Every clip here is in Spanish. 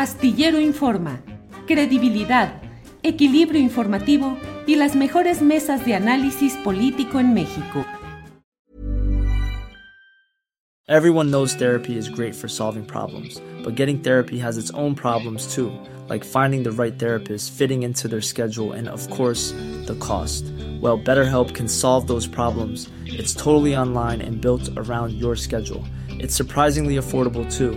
Astillero Informa, credibilidad, equilibrio informativo y las mejores mesas de análisis político en México. Everyone knows therapy is great for solving problems, but getting therapy has its own problems too, like finding the right therapist, fitting into their schedule, and of course, the cost. Well, BetterHelp can solve those problems. It's totally online and built around your schedule. It's surprisingly affordable too.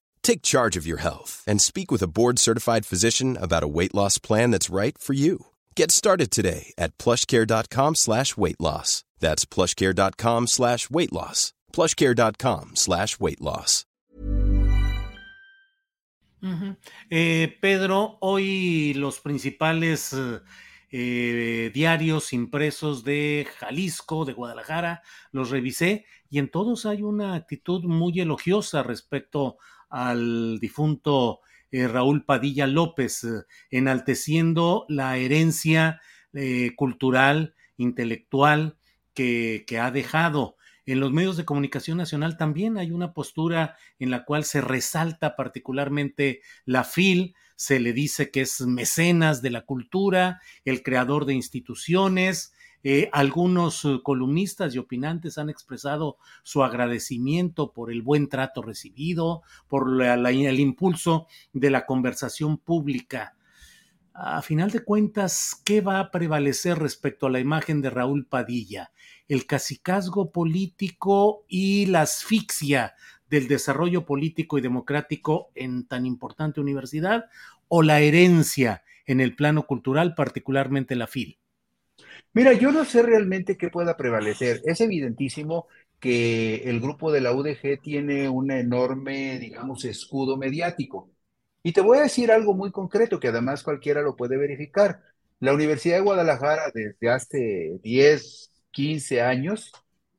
Take charge of your health and speak with a board-certified physician about a weight loss plan that's right for you. Get started today at plushcare.com slash weight loss. That's plushcare.com slash weight loss. plushcare.com slash weight loss. Ujú. Eh, Pedro, hoy los principales eh, diarios impresos de Jalisco, de Guadalajara, los revisé y en todos hay una actitud muy elogiosa respecto al difunto eh, Raúl Padilla López, eh, enalteciendo la herencia eh, cultural, intelectual que, que ha dejado. En los medios de comunicación nacional también hay una postura en la cual se resalta particularmente la FIL, se le dice que es mecenas de la cultura, el creador de instituciones, eh, algunos eh, columnistas y opinantes han expresado su agradecimiento por el buen trato recibido, por el impulso de la conversación pública. A final de cuentas, ¿qué va a prevalecer respecto a la imagen de Raúl Padilla? ¿El cacicazgo político y la asfixia del desarrollo político y democrático en tan importante universidad? ¿O la herencia en el plano cultural, particularmente la FIL? Mira, yo no sé realmente qué pueda prevalecer. Es evidentísimo que el grupo de la UDG tiene un enorme, digamos, escudo mediático. Y te voy a decir algo muy concreto que además cualquiera lo puede verificar. La Universidad de Guadalajara desde hace 10, 15 años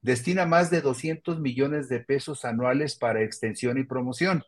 destina más de 200 millones de pesos anuales para extensión y promoción.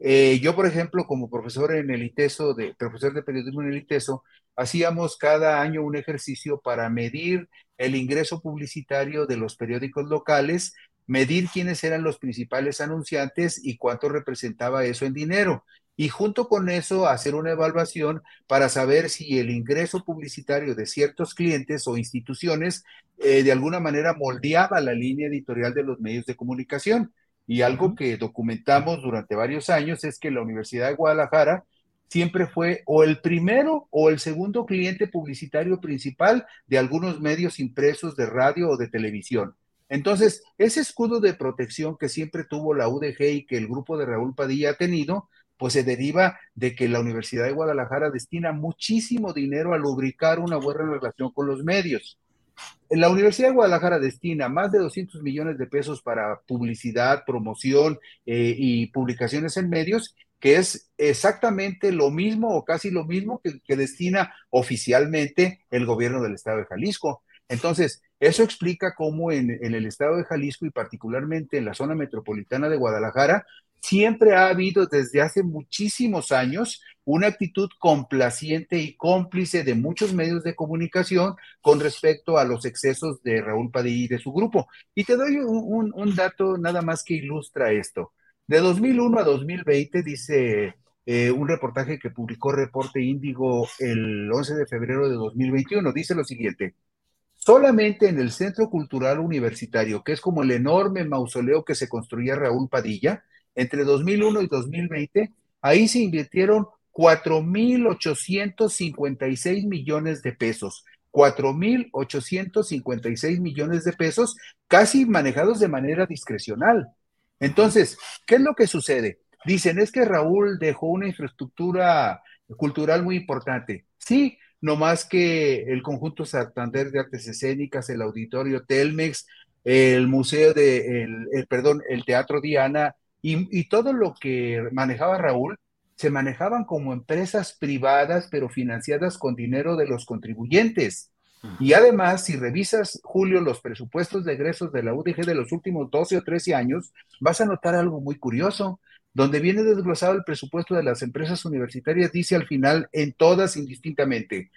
Eh, yo, por ejemplo, como profesor en el ITESO, de, profesor de periodismo en el ITESO, hacíamos cada año un ejercicio para medir el ingreso publicitario de los periódicos locales, medir quiénes eran los principales anunciantes y cuánto representaba eso en dinero. Y junto con eso hacer una evaluación para saber si el ingreso publicitario de ciertos clientes o instituciones eh, de alguna manera moldeaba la línea editorial de los medios de comunicación. Y algo que documentamos durante varios años es que la Universidad de Guadalajara siempre fue o el primero o el segundo cliente publicitario principal de algunos medios impresos de radio o de televisión. Entonces, ese escudo de protección que siempre tuvo la UDG y que el grupo de Raúl Padilla ha tenido, pues se deriva de que la Universidad de Guadalajara destina muchísimo dinero a lubricar una buena relación con los medios. La Universidad de Guadalajara destina más de 200 millones de pesos para publicidad, promoción eh, y publicaciones en medios, que es exactamente lo mismo o casi lo mismo que, destina oficialmente el gobierno del estado de Jalisco. Entonces, eso explica cómo en, el estado de Jalisco y particularmente en la zona metropolitana de Guadalajara, siempre ha habido desde hace muchísimos años una actitud complaciente y cómplice de muchos medios de comunicación con respecto a los excesos de Raúl Padilla y de su grupo. Y te doy un, dato nada más que ilustra esto. De 2001 a 2020, dice eh, un reportaje que publicó Reporte Índigo el 11 de febrero de 2021, dice lo siguiente. Solamente en el Centro Cultural Universitario, que es como el enorme mausoleo que se construía Raúl Padilla, entre 2001 y 2020, ahí se invirtieron 4.856 millones de pesos. 4.856 millones de pesos, casi manejados de manera discrecional. Entonces, ¿qué es lo que sucede? Dicen, es que Raúl dejó una infraestructura cultural muy importante. Sí, no más que el conjunto Santander de Artes Escénicas, el Auditorio Telmex, el Museo de, el, el perdón, el Teatro Diana y, y, todo lo que manejaba Raúl, se manejaban como empresas privadas, pero financiadas con dinero de los contribuyentes. Y además, si revisas, Julio, los presupuestos de egresos de la UDG de los últimos 12 o 13 años, vas a notar algo muy curioso. Donde viene desglosado el presupuesto de las empresas universitarias, dice al final, en todas indistintamente,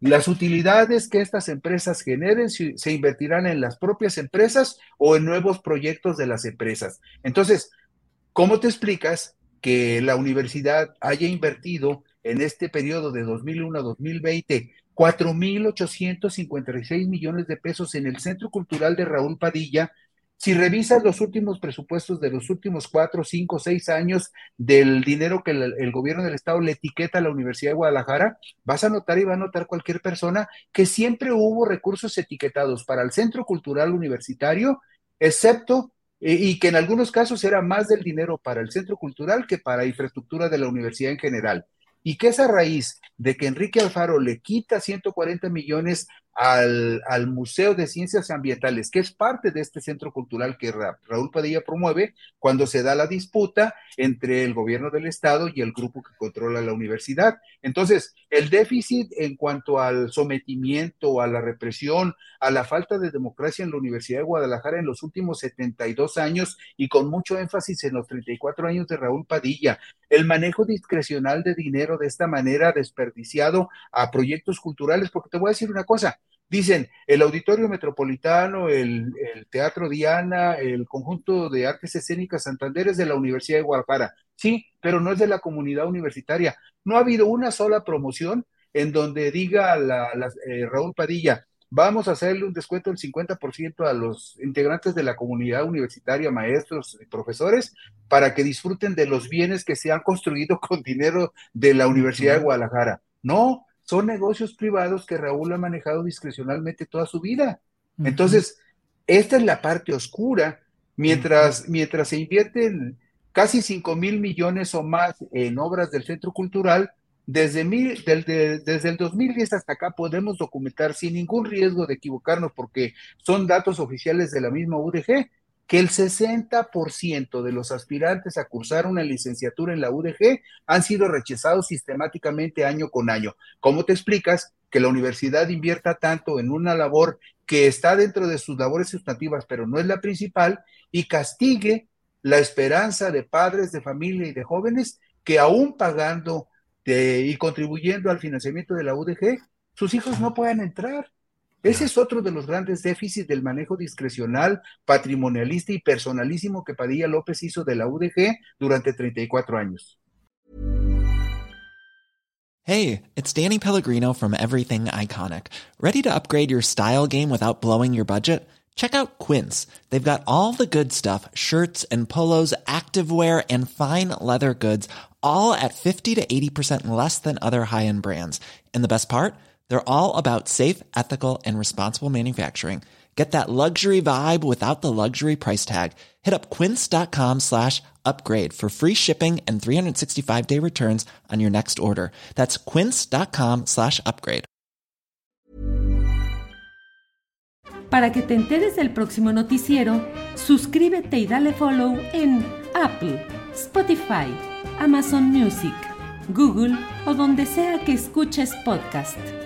las utilidades que estas empresas generen se invertirán en las propias empresas o en nuevos proyectos de las empresas. Entonces, ¿cómo te explicas que la universidad haya invertido en este periodo de 2001 a 2020 4.856 millones de pesos en el Centro Cultural de Raúl Padilla. Si revisas los últimos presupuestos de los últimos cuatro, cinco, seis años del dinero que el, el, gobierno del estado le etiqueta a la Universidad de Guadalajara, vas a notar y va a notar cualquier persona que siempre hubo recursos etiquetados para el Centro Cultural Universitario, excepto y que en algunos casos era más del dinero para el centro cultural que para infraestructura de la universidad en general. Y que esa raíz de que Enrique Alfaro le quita 140 millones al, al, Museo de Ciencias Ambientales, que es parte de este centro cultural que Raúl Padilla promueve, cuando se da la disputa entre el gobierno del Estado y el grupo que controla la universidad. Entonces, el déficit en cuanto al sometimiento, a la represión, a la falta de democracia en la Universidad de Guadalajara en los últimos 72 años y con mucho énfasis en los 34 años de Raúl Padilla, el manejo discrecional de dinero de esta manera desperdiciado a proyectos culturales, porque te voy a decir una cosa, Dicen, el Auditorio Metropolitano, el, el, Teatro Diana, el Conjunto de Artes Escénicas Santander es de la Universidad de Guadalajara. Sí, pero no es de la comunidad universitaria. No ha habido una sola promoción en donde diga la, la, eh, Raúl Padilla, vamos a hacerle un descuento del 50% a los integrantes de la comunidad universitaria, maestros y profesores, para que disfruten de los bienes que se han construido con dinero de la Universidad de Guadalajara. No, son negocios privados que Raúl ha manejado discrecionalmente toda su vida. Entonces, esta es la parte oscura. Mientras, mientras se invierten casi 5 mil millones o más en obras del Centro Cultural, desde, mil, desde, desde el 2010 hasta acá podemos documentar sin ningún riesgo de equivocarnos porque son datos oficiales de la misma UDG, que el 60% de los aspirantes a cursar una licenciatura en la UDG han sido rechazados sistemáticamente año con año. ¿Cómo te explicas que la universidad invierta tanto en una labor que está dentro de sus labores sustantivas, pero no es la principal, y castigue la esperanza de padres de familia y de jóvenes que aún pagando y contribuyendo al financiamiento de la UDG, sus hijos no puedan entrar? Ese es otro de los grandes déficits del manejo discrecional, patrimonialista y personalísimo que Padilla López hizo de la UDG durante 34 años. Hey, it's Danny Pellegrino from Everything Iconic. Ready to upgrade your style game without blowing your budget? Check out Quince. They've got all the good stuff, shirts and polos, activewear and fine leather goods, all at 50 to 80% less than other high-end brands. And the best part? They're all about safe, ethical, and responsible manufacturing. Get that luxury vibe without the luxury price tag. Hit up quince.com slash upgrade for free shipping and 365 day returns on your next order. That's quince.com slash upgrade. Para que te enteres del próximo noticiero, suscríbete y dale follow en Apple, Spotify, Amazon Music, Google o donde sea que escuches podcast.